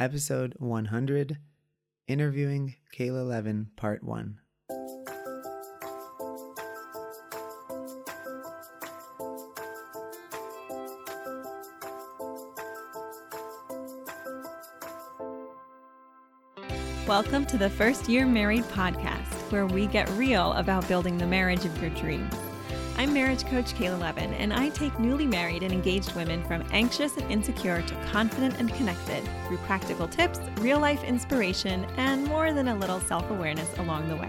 episode 100 Interviewing Kayla Levin, Part 1. Welcome to the First Year Married podcast, where we get real about building the marriage of your dreams. I'm marriage coach Kayla Levin, and I take newly married and engaged women from anxious and insecure to confident and connected through practical tips, real life inspiration, and more than a little self awareness along the way.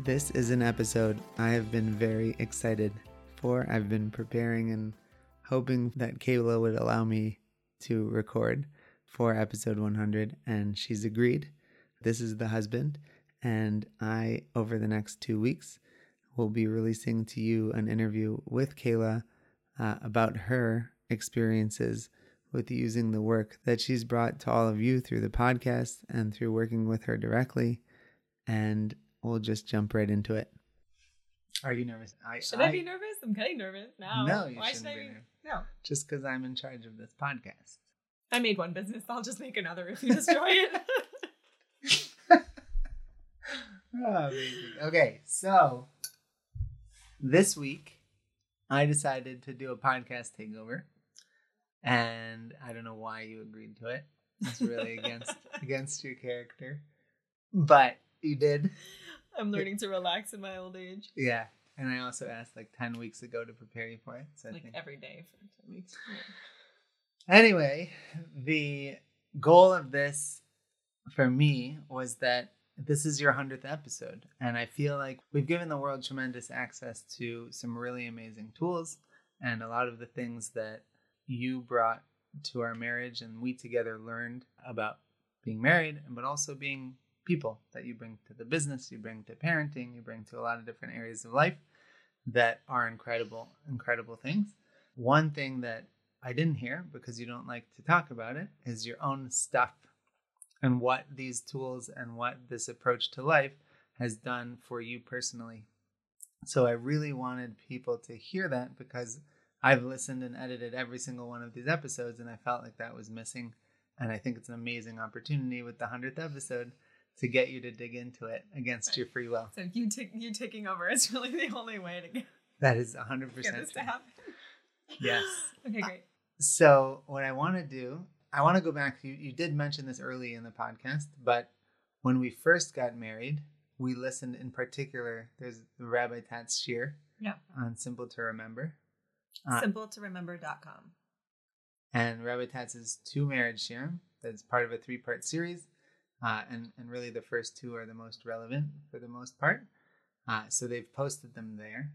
This is an episode I have been very excited for. I've been preparing and hoping that Kayla would allow me to record for episode 100, and she's agreed. This is the husband, and I, over the next two weeks, will be releasing to you an interview with Kayla uh, about her experiences with using the work that she's brought to all of you through the podcast and through working with her directly. And we'll just jump right into it. Are you nervous? I, should I, I be nervous? I'm getting nervous now. No, you Why shouldn't should I be. Nervous. No. Just because I'm in charge of this podcast. I made one business. I'll just make another if you destroy it. oh, amazing. Okay, so this week I decided to do a podcast takeover, and I don't know why you agreed to it. It's really against against your character, but you did. I'm learning to relax in my old age. Yeah, and I also asked like 10 weeks ago to prepare you for it. So like every day for 10 weeks. Yeah. Anyway, the goal of this for me was that this is your 100th episode. And I feel like we've given the world tremendous access to some really amazing tools and a lot of the things that you brought to our marriage and we together learned about being married, but also being people that you bring to the business, you bring to parenting, you bring to a lot of different areas of life that are incredible, incredible things. One thing that I didn't hear because you don't like to talk about it is your own stuff and what these tools and what this approach to life has done for you personally. So I really wanted people to hear that because I've listened and edited every single one of these episodes and I felt like that was missing. And I think it's an amazing opportunity with the 100th episode to get you to dig into it against right. your free will. So you t- you taking over is really the only way to get that is hundred percent to happen. Yes. okay, great. Uh, so what I want to do, I want to go back. You you did mention this early in the podcast, but when we first got married, we listened in particular. There's the Rabbi Tatz Shiur. Yeah. On Simple to Remember. Uh, Simple to Remember.com. And Rabbi Tatz is two marriage shiurim. That's part of a three part series uh, and and really the first two are the most relevant for the most part. Uh, so they've posted them there,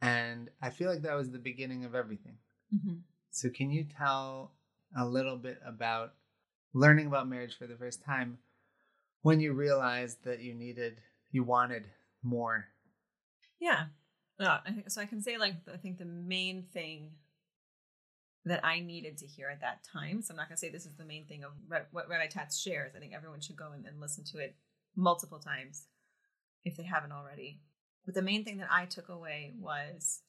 and I feel like that was the beginning of everything. Mm-hmm. So can you tell a little bit about learning about marriage for the first time when you realized that you needed, you wanted more? Yeah, no, I think so. I can say like I think the main thing that I needed to hear at that time. So I'm not going to say this is the main thing of what Rabbi Tatz shares. I think everyone should go and, and listen to it multiple times if they haven't already. But the main thing that I took away was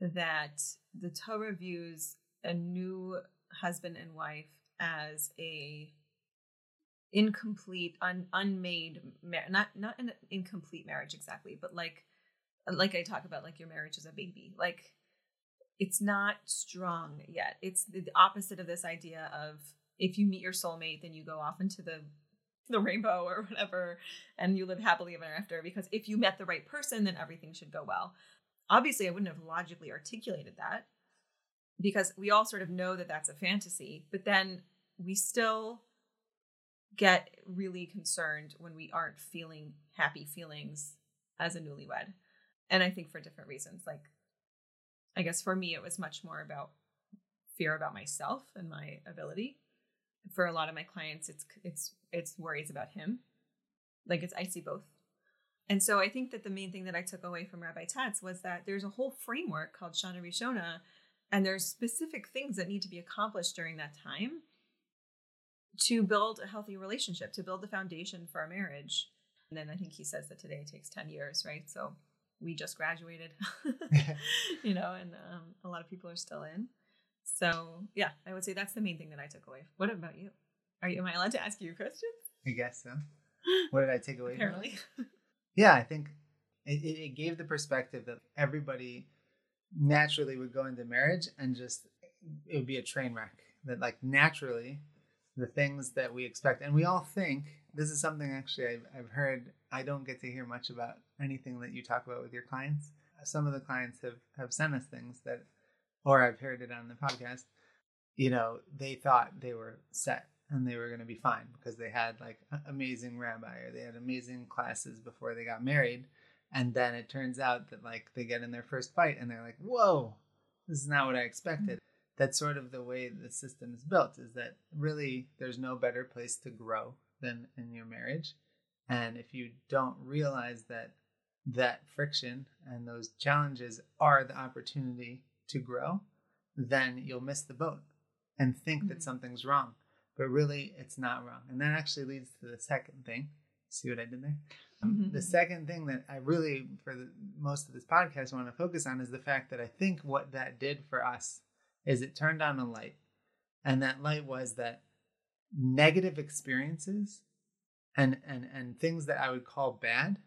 that the Torah views a new husband and wife as a incomplete, un, unmade, mar- not not an incomplete marriage exactly, but like like I talk about, like your marriage is a baby, like it's not strong yet. It's the opposite of this idea of if you meet your soulmate, then you go off into the the rainbow or whatever and you live happily ever after because if you met the right person then everything should go well obviously i wouldn't have logically articulated that because we all sort of know that that's a fantasy but then we still get really concerned when we aren't feeling happy feelings as a newlywed and i think for different reasons like I guess for me, it was much more about fear about myself and my ability. For a lot of my clients, it's it's it's worries about him. Like it's I see both. And so I think that the main thing that I took away from Rabbi Tatz was that there's a whole framework called Shana Rishona, and there's specific things that need to be accomplished during that time to build a healthy relationship, to build the foundation for a marriage. And then I think he says that today it takes 10 years, right? So we just graduated, you know, and um, a lot of people are still in. So yeah, I would say that's the main thing that I took away. What about you? Are you? Am I allowed to ask you questions? I guess so. What did I take away? from? Apparently. Yeah, I think it it gave the perspective that everybody naturally would go into marriage and just it would be a train wreck. That like naturally, the things that we expect, and we all think this is something actually I've, I've heard. I don't get to hear much about anything that you talk about with your clients. Some of the clients have have sent us things that, or I've heard it on the podcast. You know, they thought they were set and they were going to be fine because they had like amazing rabbi or they had amazing classes before they got married and then it turns out that like they get in their first fight and they're like whoa this is not what i expected. That's sort of the way the system is built is that really there's no better place to grow than in your marriage. And if you don't realize that that friction and those challenges are the opportunity to grow then you'll miss the boat and think that Mhm. something's wrong. But really it's not wrong. And that actually leads to the second thing. See what i did there um, the Mhm. second thing that i really for the, most of this podcast want to focus on is the fact that i think what that did for us is it turned on a light. And that light was that negative experiences and and and things that i would call bad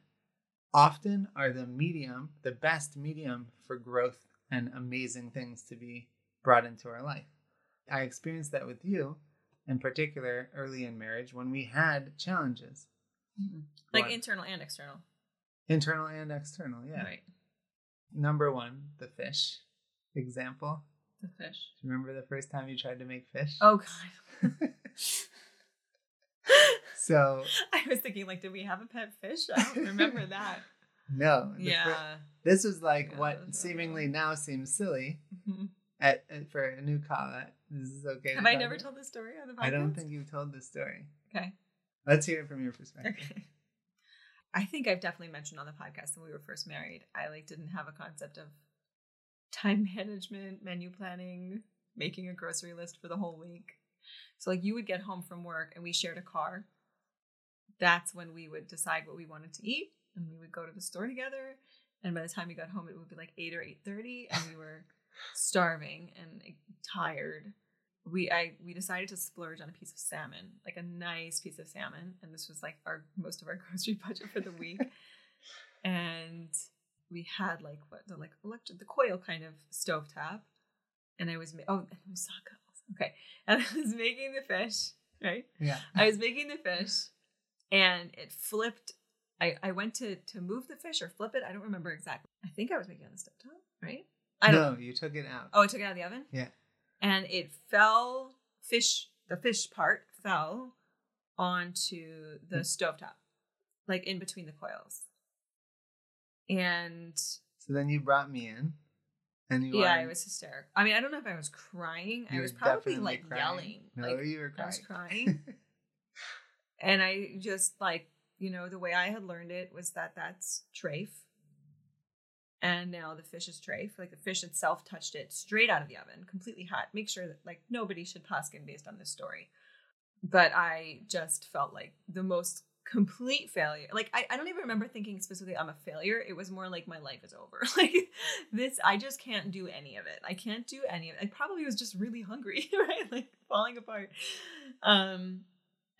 often are the medium the best medium for growth and amazing things to be brought into our life. I experienced that with you in particular early in marriage when we had challenges like One- internal and external. internal and external yeah Right. number one the fish example The fish. remember the first time you tried to make fish Oh god. so I was thinking like, did we have a pet fish? I don't remember that. no yeah. this was like Yeah, what are seemingly real. now seems silly Mhm. at, at- for a new kala this is okay Have I never about. told this story on the podcast? i don't think you've told this story Okay. Let's hear it from your perspective Okay. I think I've definitely mentioned on the podcast when we were first married, I like didn't have a concept of time management, menu planning, making a grocery list for the whole week. So like you would get home from work and we shared a car. That's when we would decide what we wanted to eat and we would go to the store together. And by the time we got home it would be like 8 or 8:30 and we were starving and tired we I we decided to splurge on a piece of salmon, like a nice piece of salmon, and this was like our most of our grocery budget for the week. and we had like what the like electric the coil kind of stovetop, and I was ma- oh and okay, and I was making the fish right. yeah I was making the fish, and it flipped. I I went to to move the fish or flip it. I don't remember exactly. I think I was making it on the stovetop, right? I don't. no you took it out Oh, I took it out of the oven? Yeah. And it fell, fish, the fish part fell onto the Mm. stovetop, like in between the coils. And so then you brought me in and you yeah, it was hysterical. I mean, I don't know if I was crying. I was probably like crying. yelling. no like, you were crying I was crying. and I just like, you know, the way I had learned it was that that's trafe. And now the fish is trafe. Like the fish itself touched it straight out of the oven, completely hot. Make sure that like nobody should paskin based on this story. But I just felt like the most complete failure. Like I, I don't even remember thinking specifically I'm a failure. It was more like my life is over. Like this, I just can't do any of it. I can't do any of it. I probably was just really hungry, right? Like falling apart. Um,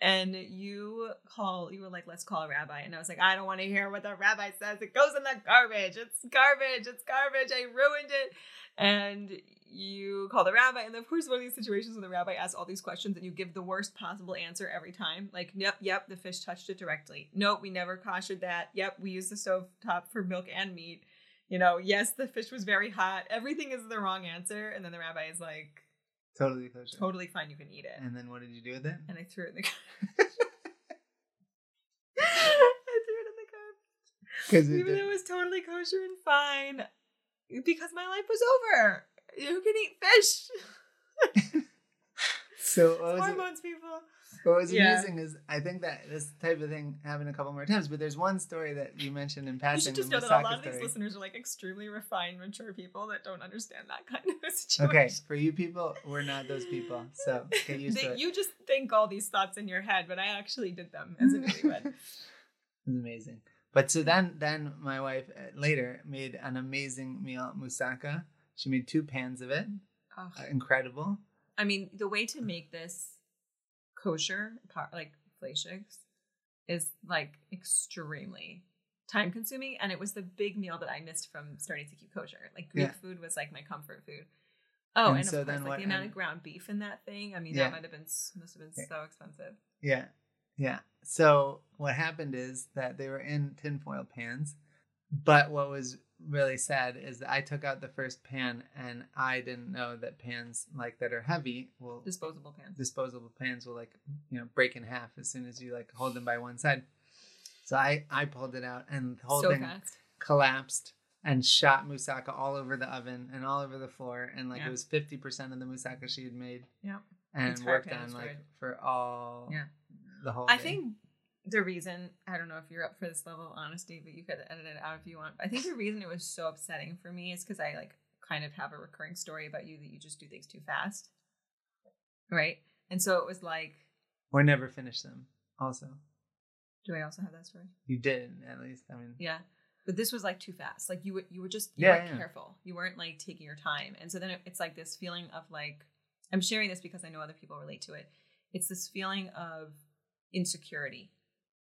and you call, you were like, let's call a rabbi. And I was like, I don't want to hear what the rabbi says. It goes in the garbage. It's garbage. It's garbage. I ruined it. And you call the rabbi. And of course, one of these situations when the rabbi asks all these questions and you give the worst possible answer every time. Like, yep, yep, the fish touched it directly. Nope, we never kashered that. Yep, we used the stove top for milk and meat. You know, yes, the fish was very hot. Everything is the wrong answer. And then the rabbi is like, totally kosher. totally fine, you can eat it. and then what did you do with it And I threw it in the garbage. I threw it in the garbage. because Even though it was totally kosher and fine. Because my life was over. You can eat fish. so was, it, Hormones, people. What was Yeah. amazing is I think that this type of thing happened a couple more times, but there's one story that you mentioned in You passing. should just know that a lot of these story. listeners are like extremely refined, mature people that don't understand that kind of situation. Okay, for you people, we're not those people, so get used They- to it. you just think all these thoughts in your head, but I actually did them as a newlywed. It's amazing. But so then, then my wife uh, later made an amazing meal, moussaka. She made two pans of it, Ugh. incredible. I mean, the way to make this kosher, like fleischiks, is like extremely time consuming. And it was the big meal that I missed from starting to keep kosher. Like Greek Yeah. food was like my comfort food. Oh, And and, so of course, then like what- the amount of ground beef in that thing. I mean, Yeah. that might have been must have been Yeah. so expensive. Yeah. Yeah. So what happened is that they were in tinfoil pans. But what was really sad is that I took out the first pan and I didn't know that pans like that are heavy will Disposable pans. disposable pans will like you know break in half as soon as you like hold them by one side. So I I pulled it out and the whole so thing fast. collapsed and shot moussaka all over the oven and all over the floor and like Yeah. it was 50% of the moussaka she had made Yeah. and worked on like for all Yeah. the whole I day. think the reason I don't know if you're up for this level of honesty, but you could edit it out if you want. I think the reason it was so upsetting for me is because I like kind of have a recurring story about you that you just do things too fast, right? And so it was like, or never finish them also do I also have that story? you did at least i mean Yeah, but this was like too fast. Like you were you were just you Yeah, weren't yeah. careful. You weren't like taking your time, and so then it, it's like this feeling of like I'm sharing this because I know other people relate to it. It's this feeling of insecurity,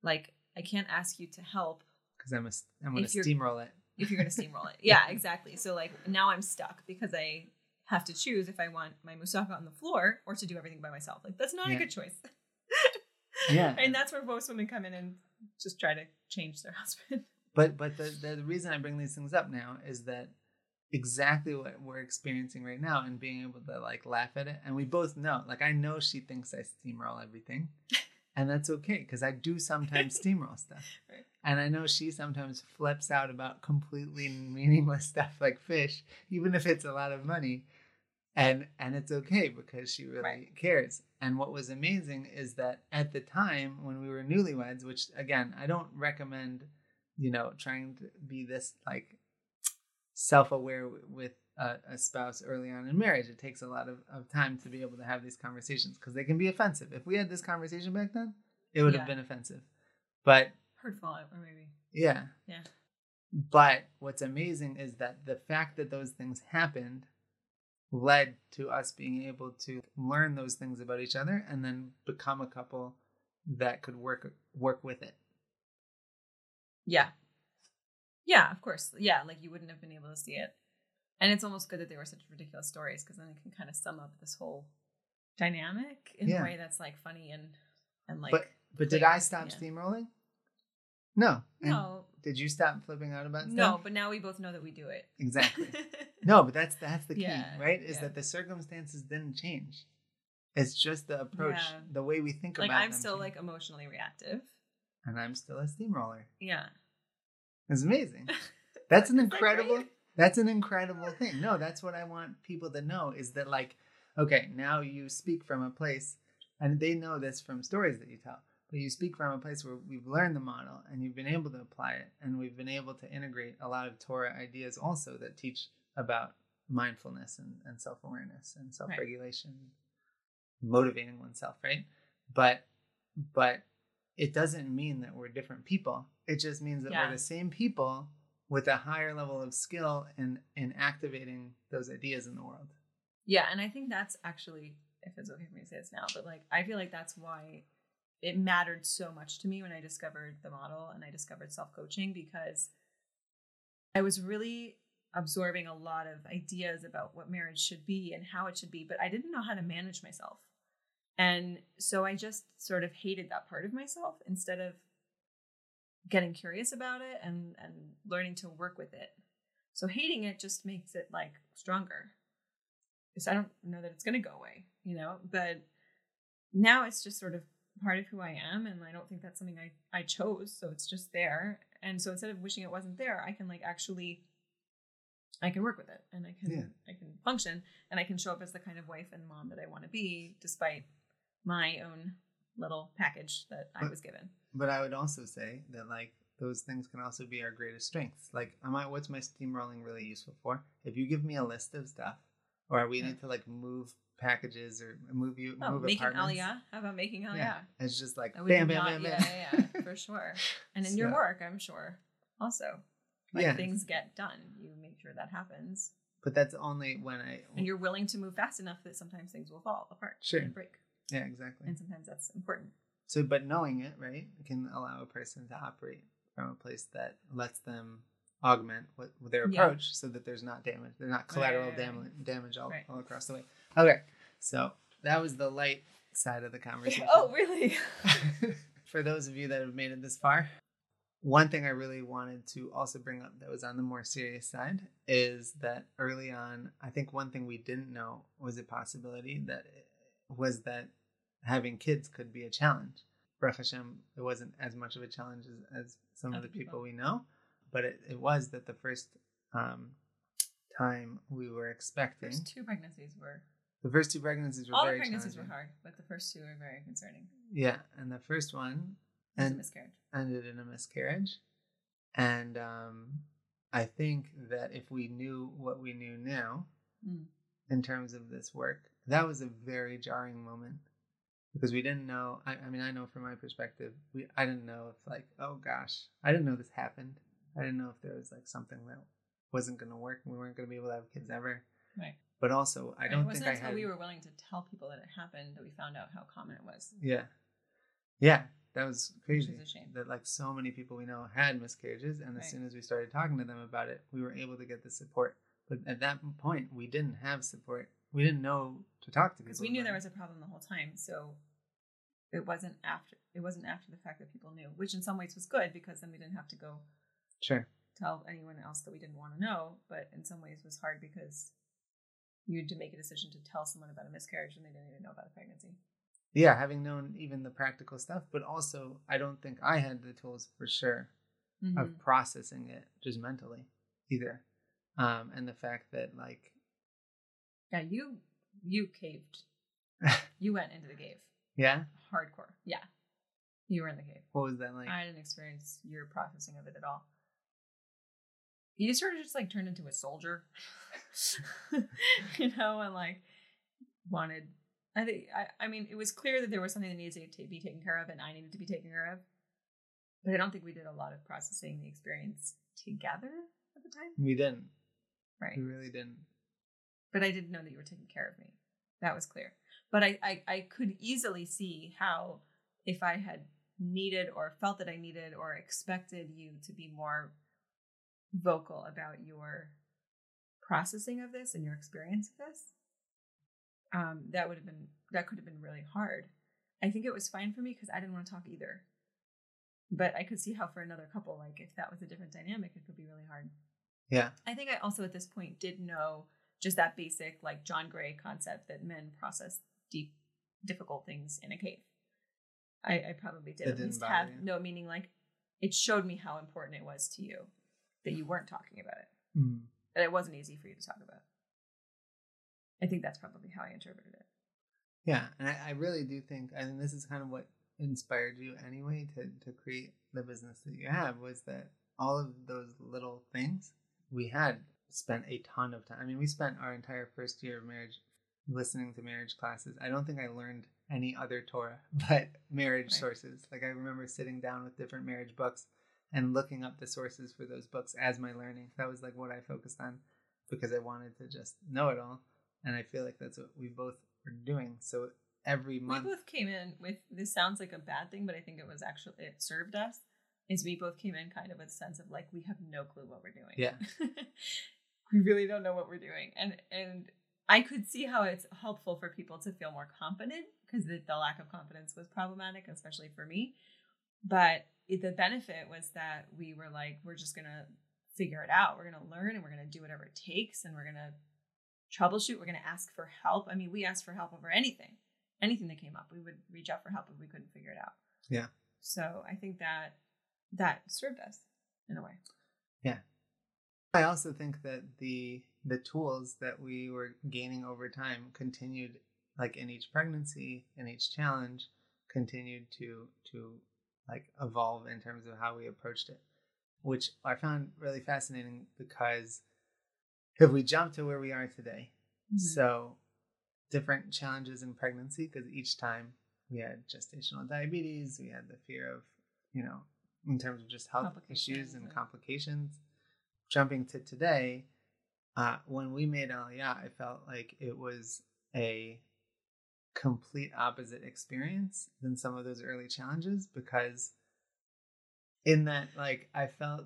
like I can't ask you to help because i'm a, i'm gonna steamroll it if you're going to steamroll it. Yeah, exactly. So like now I'm stuck because I have to choose if I want my moussaka on the floor or to do everything by myself. Like that's not Yeah. a good choice. Yeah. and that's where most women come in and just try to change their husband. but but the the reason i bring these things up now is that exactly what we're experiencing right now and being able to like laugh at it and we both know like i know she thinks i steamroll everything and that's okay because i do sometimes steamroll stuff Right. and i know she sometimes flips out about completely meaningless stuff like fish even if it's a lot of money and and it's okay because she really Right. cares and what was amazing is that at the time when we were newlyweds which again i don't recommend you know trying to be this like self-aware with a, a spouse early on in marriage it takes a lot of, of time to be able to have these conversations because they can be offensive if we had this conversation back then it would have been offensive but Hurtful, or maybe. yeah Yeah. but what's amazing is that the fact that those things happened led to us being able to learn those things about each other and then become a couple that could work work with it. Yeah. Yeah, of course. Yeah, like you wouldn't have been able to see it. And it's almost good that they were such ridiculous stories because then it can kind of sum up this whole dynamic in Yeah. a way that's like funny and and like but but did. I stop Yeah. steamrolling? No. And no Did you stop flipping out about stuff? no, but now we both know that we do it. Exactly. No, but that's that's the key, Yeah, right? Is that the circumstances didn't change. It's just the approach, the way we think like about I'm them still like emotionally reactive. and I'm still a steamroller. Yeah. It's amazing. That's an incredible? That's an incredible thing. No, that's what I want people to know is that like okay, now you speak from a place and they know this from stories that you tell. But you speak from a place where we've learned the model and you've been able to apply it and we've been able to integrate a lot of Torah ideas also that teach about mindfulness and, and self-awareness and self-regulation, motivating oneself, right? But but it doesn't mean that we're different people. It just means that Yeah. we're the same people with a higher level of skill in in activating those ideas in the world. Yeah, and I think that's actually, if it's okay for me to say this now, but like I feel like that's why it mattered so much to me when I discovered the model and I discovered self coaching because I was really absorbing a lot of ideas about what marriage should be and how it should be, but I didn't know how to manage myself. And so I just sort of hated that part of myself instead of getting curious about it and and learning to work with it. So hating it just makes it like stronger. Because I don't know that it's going to go away, you know, but now it's just sort of part of who I am and I don't think that's something I I chose, so it's just there. And so instead of wishing it wasn't there, I can like actually I can work with it and I can Yeah. I can function and I can show up as the kind of wife and mom that I want to be despite my own little package that I was given. But I would also say that like those things can also be our greatest strengths. Like, am I what's my steamrolling really useful for? If you give me a list of stuff, or are we Yeah. need to like move packages or move you Oh, move making apartments. aliyah? How about making aliyah? Yeah, it's just like oh, I bam, bam, not- bam, yeah, bam. yeah, yeah, for sure. And in your work, I'm sure also. Like Yeah. things get done. You make sure that happens. but that's only when I And you're willing to move fast enough that sometimes things will fall apart Sure. and break. yeah exactly. And sometimes that's important. So, but knowing it, right, can allow a person to operate from a place that lets them augment what their Yeah. approach, so that there's not damage, there's not collateral right, right. damage, damage all, Right. all across the way. Okay, so that was the light side of the oh, conversation. oh, really? For those of you that have made it this far, one thing I really wanted to also bring up that was on the more serious side is that early on, I think one thing we didn't know was a possibility that was that having kids could be a challenge. Baruch Hashem, it wasn't as much of a challenge as, as some of the people people. we know, but it, it was that the first um, time we were expecting, First two pregnancies were the first two pregnancies were all the very pregnancies were hard, but the first two were very concerning. Yeah, and the first one It was a and miscarriage. ended in a miscarriage. And um, I think that if we knew what we knew now Mm. in terms of this work, that was a very jarring moment because we didn't know. I, I mean, I know from my perspective, we I didn't know if like, oh gosh, I didn't know this happened. I didn't know if there was like something that wasn't going to work and we weren't going to be able to have kids ever. Right. But also, I Right, don't it think wasn't I until had. we were willing to tell people that it happened that we found out how common it was. Yeah. Yeah. That was Which crazy. is a shame. That like so many people we know had miscarriages and as soon as we started talking to them about it, we were able to get the support. But at that point we didn't have support. We didn't know to talk to because we knew about there was a problem the whole time so it wasn't after it wasn't after the fact that people knew which in some ways was good because then we didn't have to go Sure. tell anyone else that we didn't want to know but in some ways was hard because you had to make a decision to tell someone about a miscarriage and they didn't even know about a pregnancy Yeah, having known even the practical stuff, but also I don't think I had the tools for sure Mm-hmm. of processing it just mentally either. Um, and the fact that like yeah you you caved. You went into the cave. Yeah, hardcore. Yeah. You were in the cave. What was that like? i didn't experience your processing of it at all. You sort of just like turned into a soldier. You know and like wanted i think I, I mean it was clear that there was something that needed to be taken care of and i needed to be taken care of. But i don't think we did a lot of processing the experience together at the time. We didn't. right. We really didn't. But I didn't know that you were taking care of me. That was clear. But I, I, I could easily see how if I had needed or felt that I needed or expected you to be more vocal about your processing of this and your experience of this, um, that would have been that could have been really hard. I think it was fine for me because I didn't want to talk either. But I could see how for another couple, like if that was a different dynamic, it could be really hard. Yeah. I think I also at this point did know just that basic like John Gray concept that men process deep, difficult things in a cave. I, I probably did That at didn't least have you? no meaning like it showed me how important it was to you that you weren't talking about it. Mm. That it wasn't easy for you to talk about. I think that's probably how I interpreted it. Yeah, and I, I really do think, and this is kind of what inspired you anyway to to create the business that you have was that all of those little things we had spent a ton of time. I mean, we spent our entire first year of marriage listening to marriage classes. I don't think I learned any other Torah but marriage Right. sources. Like I remember sitting down with different marriage books and looking up the sources for those books as my learning. That was like what I focused on because I wanted to just know it all. And I feel like that's what we both were doing. So every month, We both came in with this sounds like a bad thing, but I think it was actually it served us. Is we both came in kind of with a sense of like we have no clue what we're doing. Yeah. we really don't know what we're doing, and and I could see how it's helpful for people to feel more confident because the, the lack of confidence was problematic, especially for me. But it, the benefit was that we were like, we're just gonna figure it out. We're gonna learn, and we're gonna do whatever it takes, and we're gonna troubleshoot. We're gonna ask for help. I mean, we asked for help over anything anything that came up. We would reach out for help if we couldn't figure it out. Yeah. So I think that that served us in a way. I also think that the the tools that we were gaining over time continued, like in each pregnancy, in each challenge, continued to to like evolve in terms of how we approached it, which I found really fascinating because if we jump to where we are today, mm-hmm. so different challenges in pregnancy because each time we had gestational diabetes, we had the fear of, you know, in terms of just health issues and and- complications. Jumping to today, uh, when we made Aliyah, I felt like it was a complete opposite experience than some of those early challenges because in that like I felt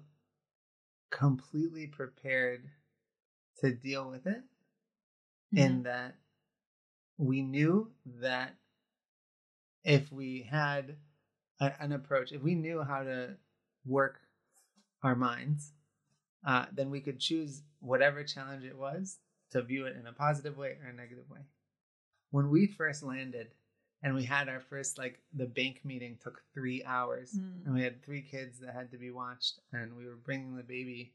completely prepared to deal with it Mm-hmm. in that we knew that if we had a, an approach, if we knew how to work our minds, uh, then we could choose whatever challenge it was to view it in a positive way or a negative way. When we first landed and we had our first, like, the bank meeting took three hours Mm. and we had three kids that had to be watched and we were bringing the baby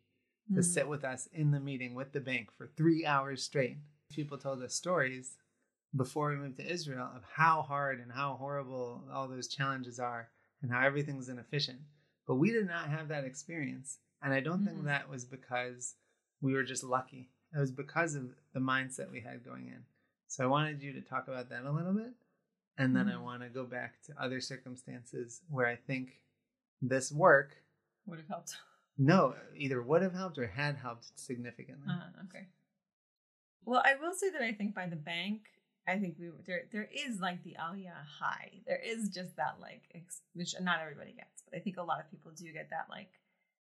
to Mhm. sit with us in the meeting with the bank for three hours straight. People told us stories before we moved to Israel of how hard and how horrible all those challenges are and how everything's inefficient. But we did not have that experience. And I don't think Mhm. that was because we were just lucky. It was because of the mindset we had going in. So I wanted you to talk about that a little bit. And then I Mhm. want to go back to other circumstances where I think this work Would have helped. no, either would have helped or had helped significantly. Uh, okay. Well, I will say that I think by the bank, I think we there there is like the Aliyah high. There is just that like ex- which not everybody gets, but I think a lot of people do get that like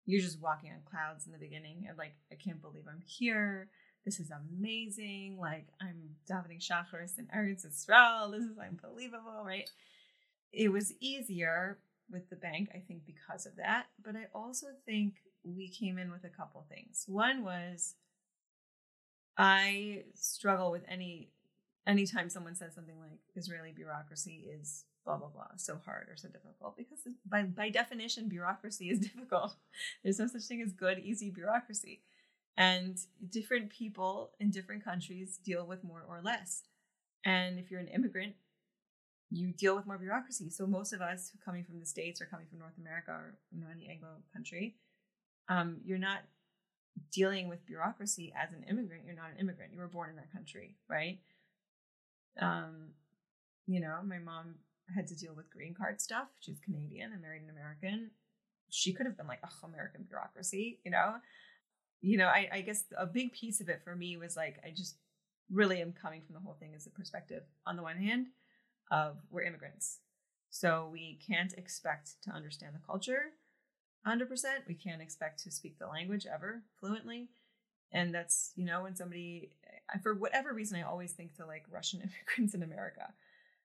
you're just walking on clouds in the beginning and like I can't believe I'm here. This is amazing. Like I'm davening shacharis in Eretz Israel. This is unbelievable, right? It was easier with the bank, I think, because of that. But I also think we came in with a couple things. One was I struggle with any anytime someone says something like Israeli bureaucracy is blah blah blah so hard or so difficult because by by definition bureaucracy is difficult. There's no such thing as good easy bureaucracy. And different people in different countries deal with more or less. And if you're an immigrant, you deal with more bureaucracy. So most of us who coming from the states or coming from North America or you know any Anglo country, um, you're not dealing with bureaucracy as an immigrant. You're not an immigrant. You were born in that country, right? Um, you know, my mom had to deal with green card stuff. She's Canadian and married an American. She could have been like, oh, American bureaucracy, you know? You know, I, I guess a big piece of it for me was like, I just really am coming from the whole thing as a perspective, on the one hand, of we're immigrants. So we can't expect to understand the culture 100%. We can't expect to speak the language ever fluently. And that's, you know, when somebody, for whatever reason, I always think to like Russian immigrants in America.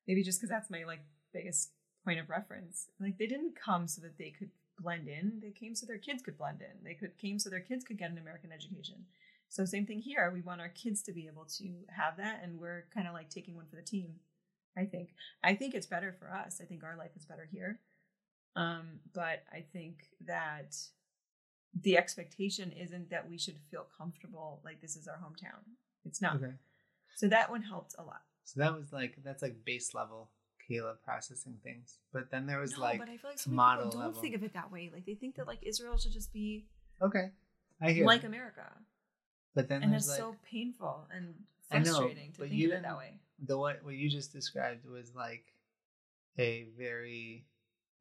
Maybe just because that's my like biggest point of reference. Like they didn't come so that they could blend in. They came so their kids could blend in. They could came so their kids could get an American education. So same thing here. We want our kids to be able to have that, and we're kind of like taking one for the team. I think. I think it's better for us. I think our life is better here. Um, but I think that the expectation isn't that we should feel comfortable like this is our hometown. It's not. Okay. So that one helped a lot. So that was like that's like base level Kayla processing things. But then there was no, like but I feel like so many model people don't level. think of it that way. Like they think that like Israel should just be okay, I hear. like. America, but then and there's it's like so painful and I know, frustrating to but think you of it that way. the what what you just described was like a very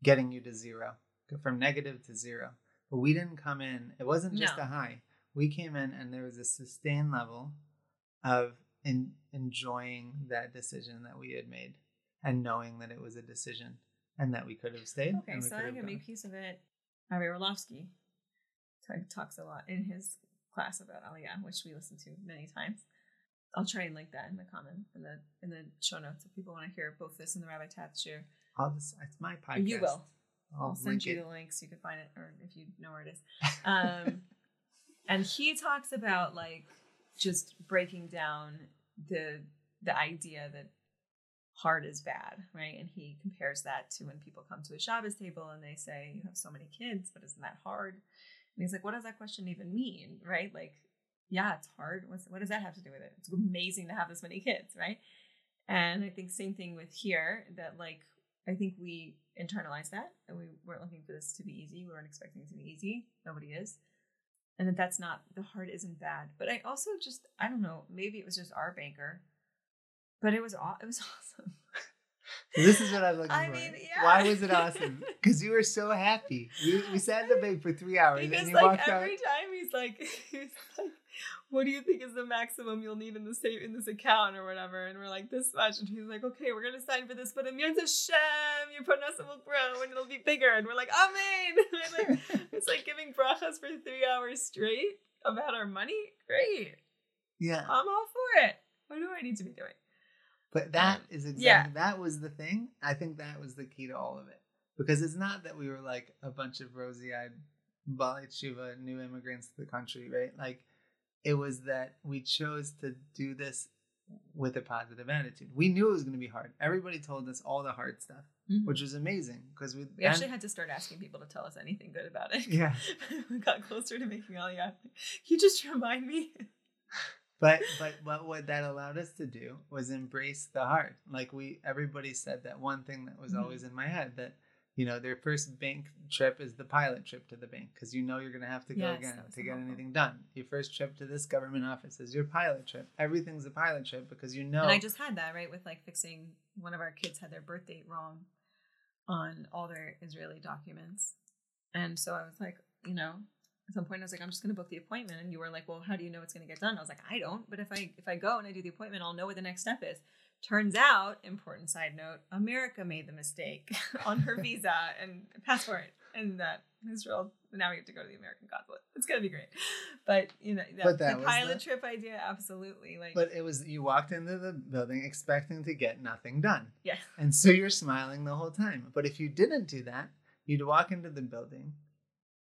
getting you to zero go from negative to zero. But we didn't come in. It wasn't just No. a high. We came in and there was a sustained level of in, enjoying that decision that we had made and knowing that it was a decision and that we could have stayed. Okay, so I think a big piece of it, Avi Orlofsky talks a lot in his class about Aliyah, which we listen to many times. I'll try and link that in the comment in the in the show notes if people want to hear both this and the Rabbi Tatz shiur. I'll just, it's my podcast. You will. I'll, I'll send link you it. the so You can find it, or if you know where it is. Um, and he talks about like just breaking down the the idea that hard is bad, right? And he compares that to when people come to a Shabbos table and they say, "You have so many kids, but isn't that hard?" And he's like, "What does that question even mean, right? Like, yeah, it's hard. What's, what does that have to do with it? It's amazing to have this many kids, right?" And I think same thing with here that like I think we internalized that and we weren't looking for this to be easy. We weren't expecting it to be easy. Nobody is. And that that's not the hard isn't bad. But I also just I don't know, maybe it was just our banker. But it was aw- it was awesome. This is what I'm looking I for. mean, yeah. Why was it awesome? Because you were so happy. We, we sat in the bank for three hours because and you like walked every out. time he's like he's like what do you think is the maximum you'll need in the save in this account or whatever? And we're like, this much. And he's like, okay, we're gonna sign for this, but Im Yirtzeh Hashem, your parnasa will grow and it'll be bigger. And we're like, amen. like, it's like giving brachas for three hours straight about our money. Great. Yeah. I'm all for it. What do I need to be doing? But that um, is exactly yeah. that was the thing. I think that was the key to all of it. Because it's not that we were like a bunch of rosy eyed Baalei Teshuva new immigrants to the country, right? Like it was that we chose to do this with a positive attitude. We knew it was going to be hard. Everybody told us all the hard stuff, Mhm. which was amazing because we, We actually had to start asking people to tell us anything good about it. yeah. we got closer to making Aliyah. Can you just remind me? But but but what that allowed us to do was embrace the hard. Like we everybody said that one thing that was Mhm. always in my head that you know their first bank trip is the pilot trip to the bank because you know you're going to have to go Yes, again to get helpful. anything done. Your first trip to this government office is your pilot trip. Everything's a pilot trip because you know And I just had that right with like fixing one of our kids had their birth date wrong on all their Israeli documents, and so I was like, you know, at some point I was like, I'm just going to book the appointment, and you were like, well, how do you know it's going to get done? I was like, I don't, but if I if I go and I do the appointment, I'll know what the next step is. Turns out, important side note, America made the mistake on her visa and passport, and that Israel. Now we have to go to the American consulate. It's gonna be great, but you know, the, But that the pilot the- trip idea, absolutely. Like, But it was you walked into the building expecting to get nothing done. yeah, And so you're smiling the whole time. But if you didn't do that, you'd walk into the building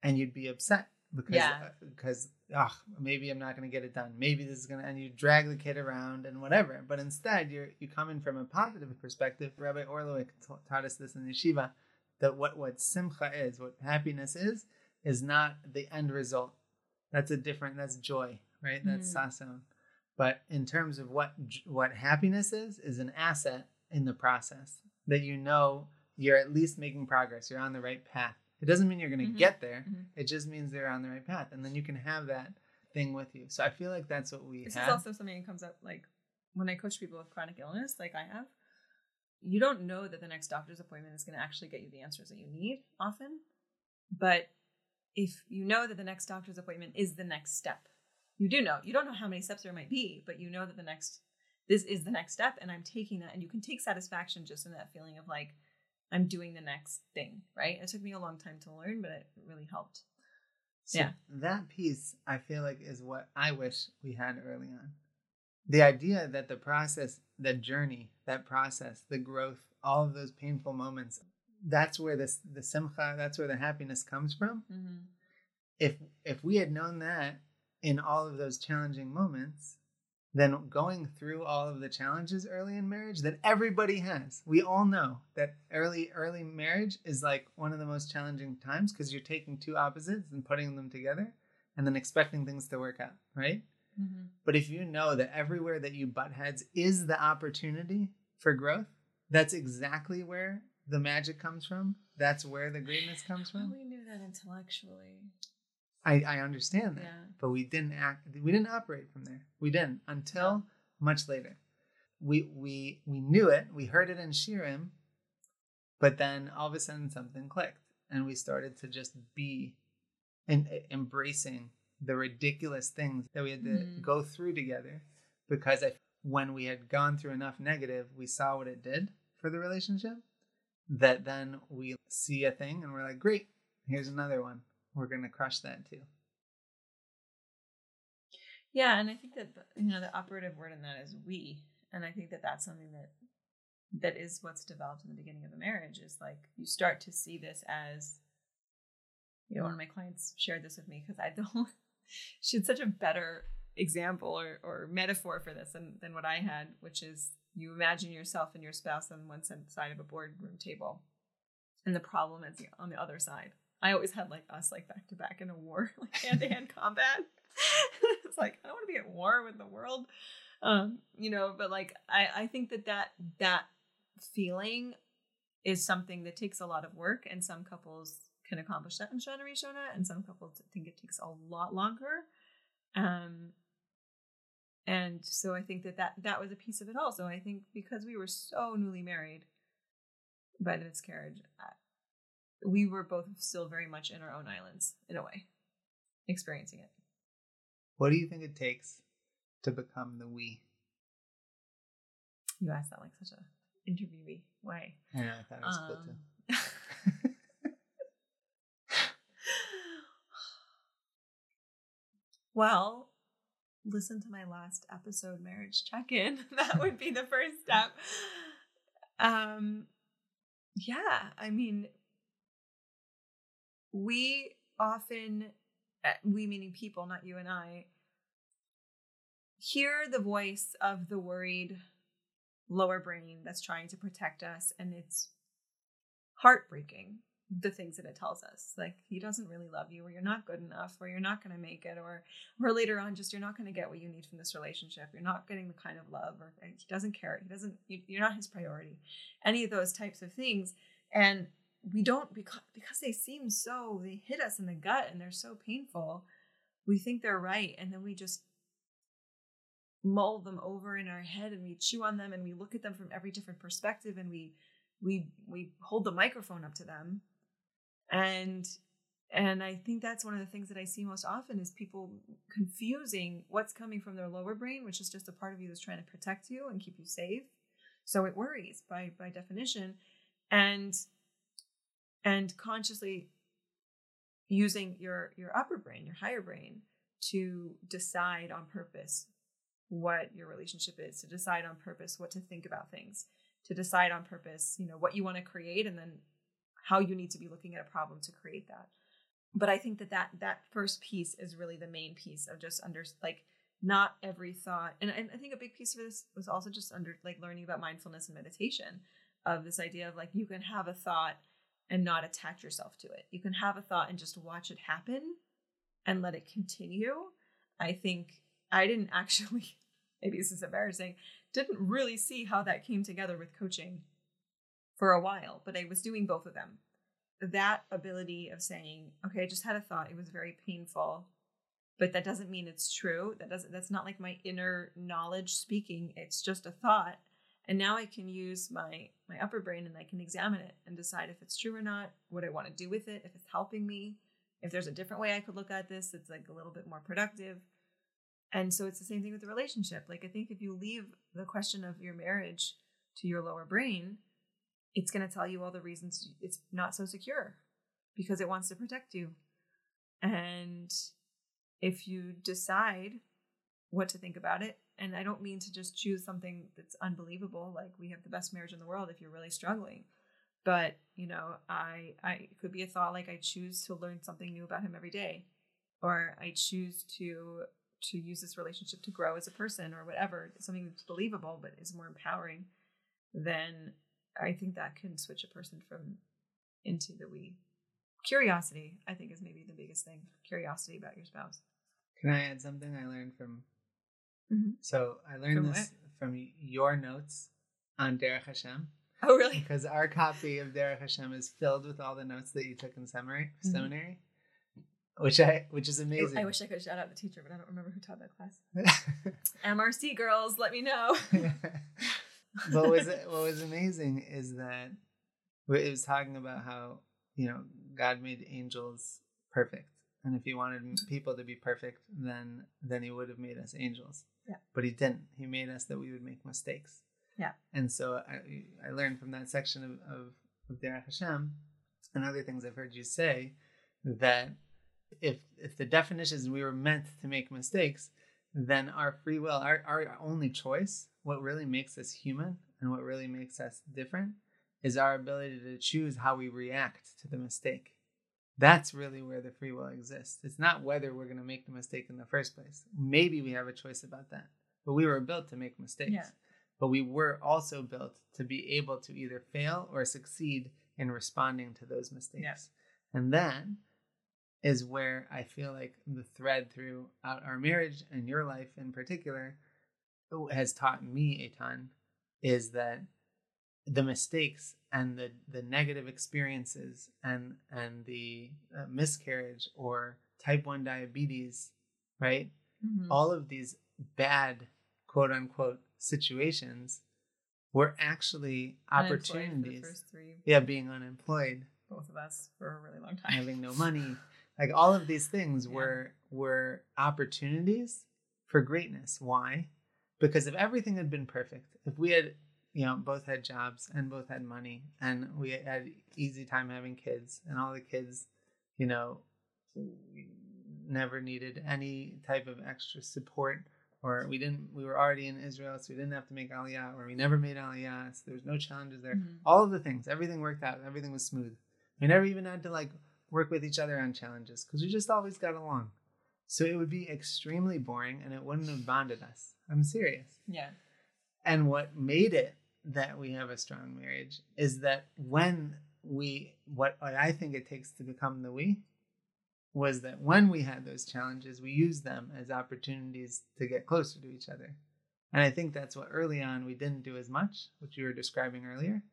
and you'd be upset because Yeah. because ugh, maybe I'm not going to get it done. Maybe this is going to and you drag the kid around and whatever. But instead, you're you come in from a positive perspective. Rabbi Orlowick ta- taught us this in yeshiva that what what simcha is, what happiness is, is not the end result. That's a different. That's joy, right? That's Mm. sason. But in terms of what what happiness is, is an asset in the process that you know you're at least making progress. You're on the right path. It doesn't mean you're going to Mhm. get there. Mhm. It just means they're on the right path, and then you can have that thing with you. So I feel like that's what we This have. is also something that comes up like when I coach people with chronic illness, like I have. You don't know that the next doctor's appointment is going to actually get you the answers that you need often. But if you know that the next doctor's appointment is the next step, you do know. You don't know how many steps there might be, but you know that the next, this is the next step, and I'm taking that. And you can take satisfaction just in that feeling of like, I'm doing the next thing, right? It took me a long time to learn, but it really helped. So Yeah. That piece, I feel like, is what I wish we had early on. The idea that the process, the journey, that process, the growth, all of those painful moments, that's where this the simcha, that's where the happiness comes from. Mm-hmm. If if we had known that in all of those challenging moments, then going through all of the challenges early in marriage that everybody has. We all know that early early marriage is like one of the most challenging times because you're taking two opposites and putting them together and then expecting things to work out, right? Mm-hmm. But if you know that everywhere that you butt heads is the opportunity for growth, that's exactly where the magic comes from. That's where the greatness comes from. we knew that intellectually. I, I understand that. Yeah. But we didn't act we didn't operate from there. We didn't until much later. We we we knew it, we heard it in Shiurim, but then all of a sudden something clicked and we started to just be and embracing the ridiculous things that we had to Mhm. go through together because I, when we had gone through enough negative, we saw what it did for the relationship that then we see a thing and we're like, great, here's another one. We're going to crush that too. Yeah, and I think that you know the operative word in that is we, and I think that that's something that that is what's developed in the beginning of a marriage is like you start to see this as you know one of my clients shared this with me because I don't she had such a better example or, or metaphor for this than, than what I had, which is you imagine yourself and your spouse on one side of a boardroom table, and the problem is on the other side. I always had like us like back to back in a war, like hand to hand combat. it's like I don't want to be at war with the world, um, you know. But like I, I think that that that feeling is something that takes a lot of work, and some couples can accomplish that in Shana Rishona, and some couples think it takes a lot longer. Um, and so I think that, that that was a piece of it also. I think because we were so newly married by the miscarriage, we were both still very much in our own islands in a way, experiencing it. What do you think it takes to become the we? You asked that like such a interviewee way. Know, I thought it was cool too. Um, well, listen to my last episode, marriage check in. that would be the first step. Um, yeah, I mean, we often, uh, we meaning people, not you and I, hear the voice of the worried lower brain that's trying to protect us, and it's heartbreaking the things that it tells us. Like he doesn't really love you or you're not good enough or you're not going to make it or or later on just you're not going to get what you need from this relationship. You're not getting the kind of love or he doesn't care. He doesn't you, you're not his priority. Any of those types of things. And we don't because because they seem so they hit us in the gut and they're so painful we think they're right and then we just mull them over in our head and we chew on them and we look at them from every different perspective and we we we hold the microphone up to them. And and i think that's one of the things that i see most often is people confusing what's coming from their lower brain which is just a part of you that's trying to protect you and keep you safe. So it worries by by definition. And and consciously using your your upper brain your higher brain to decide on purpose what your relationship is to decide on purpose what to think about things to decide on purpose you know what you want to create and then how you need to be looking at a problem to create that. But i think that that that first piece is really the main piece of just under like not every thought and, and i think a big piece of this was also just under like learning about mindfulness and meditation of this idea of like you can have a thought and not attach yourself to it you can have a thought and just watch it happen and let it continue i think i didn't actually maybe this is embarrassing didn't really see how that came together with coaching for a while, but I was doing both of them. That ability of saying, okay, I just had a thought, it was very painful, but that doesn't mean it's true. That doesn't that's not like my inner knowledge speaking. It's just a thought. And now I can use my my upper brain and I can examine it and decide if it's true or not, what I want to do with it, if it's helping me, if there's a different way I could look at this that's like a little bit more productive. And so it's the same thing with the relationship. Like I think if you leave the question of your marriage to your lower brain, it's going to tell you all the reasons it's not so secure because it wants to protect you. And if you decide what to think about it, and I don't mean to just choose something that's unbelievable, like we have the best marriage in the world if you're really struggling. But, you know, I I could be a thought like I choose to learn something new about him every day. Or I choose to to use this relationship to grow as a person or whatever, something that's believable but is more empowering, then I think that can switch a person from into the we. Curiosity, I think, is maybe the biggest thing. Curiosity about your spouse. Can I add something I learned from? Mhm. So I learned From this from your notes on Derech Hashem Oh, really? because our copy of Derech Hashem is filled with all the notes that you took in seminary. Mhm. Seminary, which I which is amazing. I wish I could shout out the teacher, but I don't remember who taught that class. MRC girls, let me know. what was what was amazing is that it was talking about how you know God made angels perfect, and if He wanted people to be perfect, then then He would have made us angels. Yeah. But He didn't. He made us that we would make mistakes. Yeah. And so I I learned from that section of of, of Derech Hashem and other things I've heard you say that if if the definition is we were meant to make mistakes, then our free will, our, our only choice, what really makes us human and what really makes us different is our ability to choose how we react to the mistake. That's really where the free will exists. It's not whether we're going to make the mistake in the first place. Maybe we have a choice about that, but we were built to make mistakes. Yeah. But we were also built to be able to either fail or succeed in responding to those mistakes. Yeah. And then is where I feel like the thread throughout our marriage and your life in particular oh, has taught me a ton is that the mistakes and the the negative experiences and and the uh, miscarriage or type 1 diabetes right Mhm. all of these bad quote unquote situations were actually Unemployed for the opportunities first three, yeah being unemployed both of us, for a really long time. having no money Like all of these things Yeah. were were opportunities for greatness. Why? Because if everything had been perfect, if we had, you know, both had jobs and both had money and we had easy time having kids and all the kids, you know, never needed any type of extra support or we didn't we were already in Israel so we didn't have to make aliyah or we never made aliyah so there was no challenges there. Mhm. all of the things everything worked out everything was smooth. We never even had to like work with each other on challenges because we just always got along. So it would be extremely boring and it wouldn't have bonded us. I'm serious. Yeah. and what made it that we have a strong marriage is that when we what, what i think it takes to become the we was that when we had those challenges we used them as opportunities to get closer to each other and i think that's what early on we didn't do as much which you were describing earlier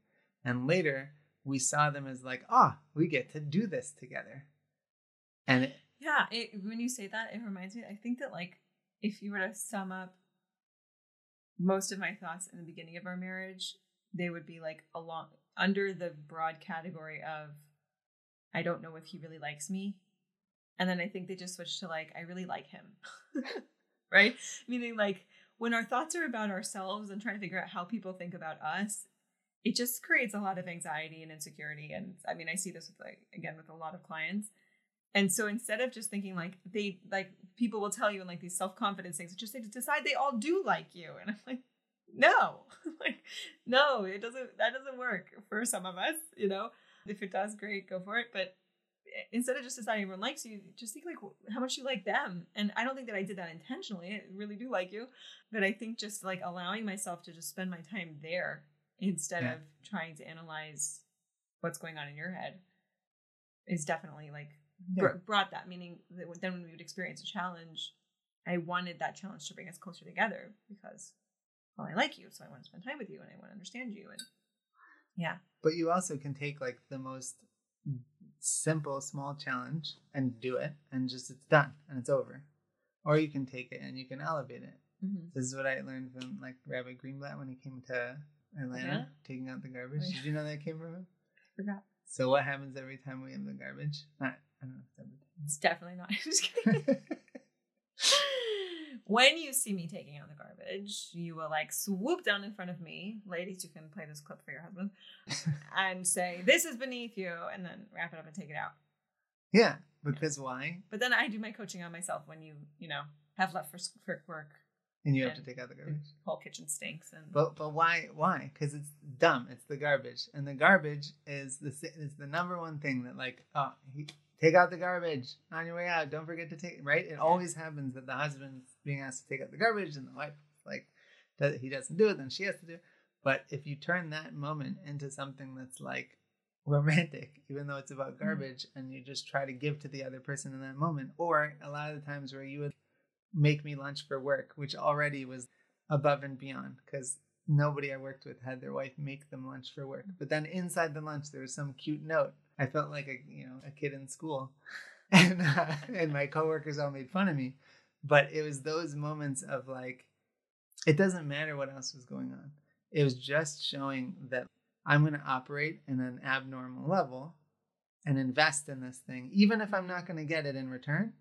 and later we saw them as like ah we get to do this together and it, Yeah, it, when you say that, it reminds me. I think that like if you were to sum up most of my thoughts in the beginning of our marriage, they would be like along under the broad category of I don't know if he really likes me, and then I think they just switched to like I really like him, right? Meaning like when our thoughts are about ourselves and trying to figure out how people think about us, it just creates a lot of anxiety and insecurity. And I mean, I see this with like again with a lot of clients. And so instead of just thinking like they like people will tell you in like these self confidence things, just they decide they all do like you, and I'm like, no, like no, it doesn't. That doesn't work for some of us, you know. If it does, great, go for it. But eh, instead of just deciding everyone likes you, just think like how much you like them. And I don't think that I did that intentionally. I really do like you, but I think just like allowing myself to just spend my time there instead Yeah. of trying to analyze what's going on in your head is definitely like br- brought that meaning that then when we would experience a challenge. I wanted that challenge to bring us closer together because well i like you so i want to spend time with you and i want to understand you and yeah. But you also can take like the most simple small challenge and do it and just it's done and it's over. Or you can take it and you can elevate it. Mm-hmm. this is what i learned from like rabbi greenblatt when he came to atlanta Yeah? taking out the garbage. Oh, yeah. did you know that came from him? I forgot. So what happens every time we have the garbage? Not i don't know if it's definitely not. Just kidding. When you see me taking out the garbage you will like swoop down in front of me. Ladies you can play this clip for your husband and say this is beneath you and then wrap it up and take it out. Yeah because why? But then i do my coaching on myself when you you know have left for, for work and you have to take out the garbage. the whole kitchen stinks and But but why why? Because it's dumb. It's the garbage, and the garbage is the is the number one thing that like oh he, take out the garbage on your way out. Don't forget to take right. It always happens that the husband's being asked to take out the garbage, and the wife like does, he doesn't do it, then she has to do. it. But if you turn that moment into something that's like romantic, even though it's about mm-hmm. garbage, and you just try to give to the other person in that moment, or a lot of the times where you would make me lunch for work, which already was above and beyond because nobody I worked with had their wife make them lunch for work. Mm-hmm. But then inside the lunch, there was some cute note. I felt like a you know a kid in school, and uh, and my coworkers all made fun of me. But it was those moments of like, it doesn't matter what else was going on. It was just showing that I'm going to operate in an abnormal level and invest in this thing, even if I'm not going to get it in return,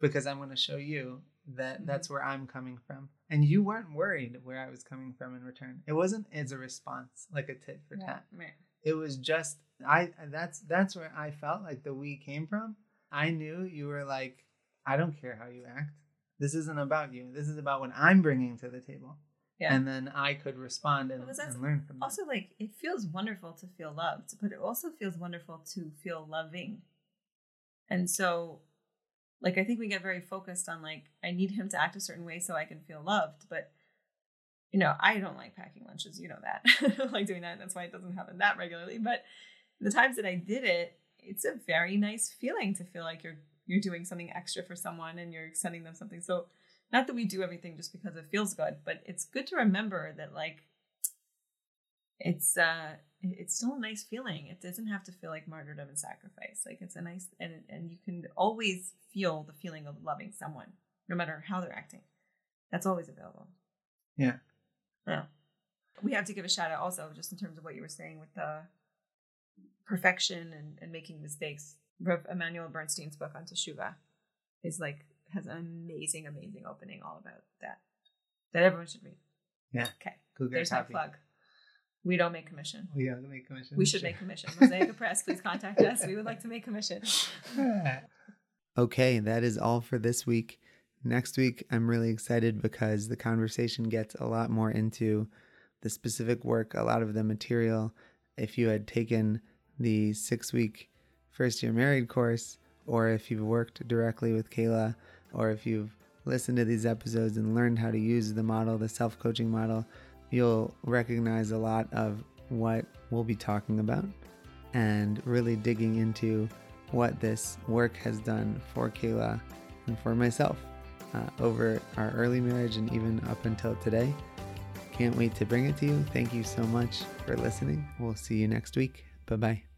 because I'm going to show you that Mhm. that's where I'm coming from. And you weren't worried where I was coming from in return. It wasn't as a response, like a tit for tat. right. It was just I that's that's where I felt like the we came from. I knew you were like, I don't care how you act. This isn't about you. This is about what I'm bringing to the table. Yeah. And then I could respond and, that's and learn from that. also like it feels wonderful to feel loved but it also feels wonderful to feel loving and so like i think we get very focused on like i need him to act a certain way so i can feel loved but you know i don't like packing lunches you know that I don't like doing that that's why it doesn't happen that regularly but the times that i did it it's a very nice feeling to feel like you're you're doing something extra for someone and you're sending them something. So not that we do everything just because it feels good but it's good to remember that like it's uh it's still a nice feeling. It doesn't have to feel like martyrdom and sacrifice. Like it's a nice and and you can always feel the feeling of loving someone no matter how they're acting. That's always available. Yeah. yeah. We have to give a shout out also just in terms of what you were saying with the perfection and, and making mistakes Rav Emmanuel Bernstein's book on Teshuva is like has an amazing, amazing opening all about that that everyone should read. Yeah. Okay. Get There's copy. plug. We don't make commission. We don't make commission. We should make commission. Mosaic Press, please contact us. We would like to make commission. okay, that is all for this week. Next week, I'm really excited because the conversation gets a lot more into the specific work, a lot of the material. If you had taken the six week first year married course, or if you've worked directly with Kayla, or if you've listened to these episodes and learned how to use the model, the self coaching model, you'll recognize a lot of what we'll be talking about and really digging into what this work has done for Kayla and for myself uh, over our early marriage and even up until today. Can't wait to bring it to you. Thank you so much for listening. We'll see you next week. Bye bye.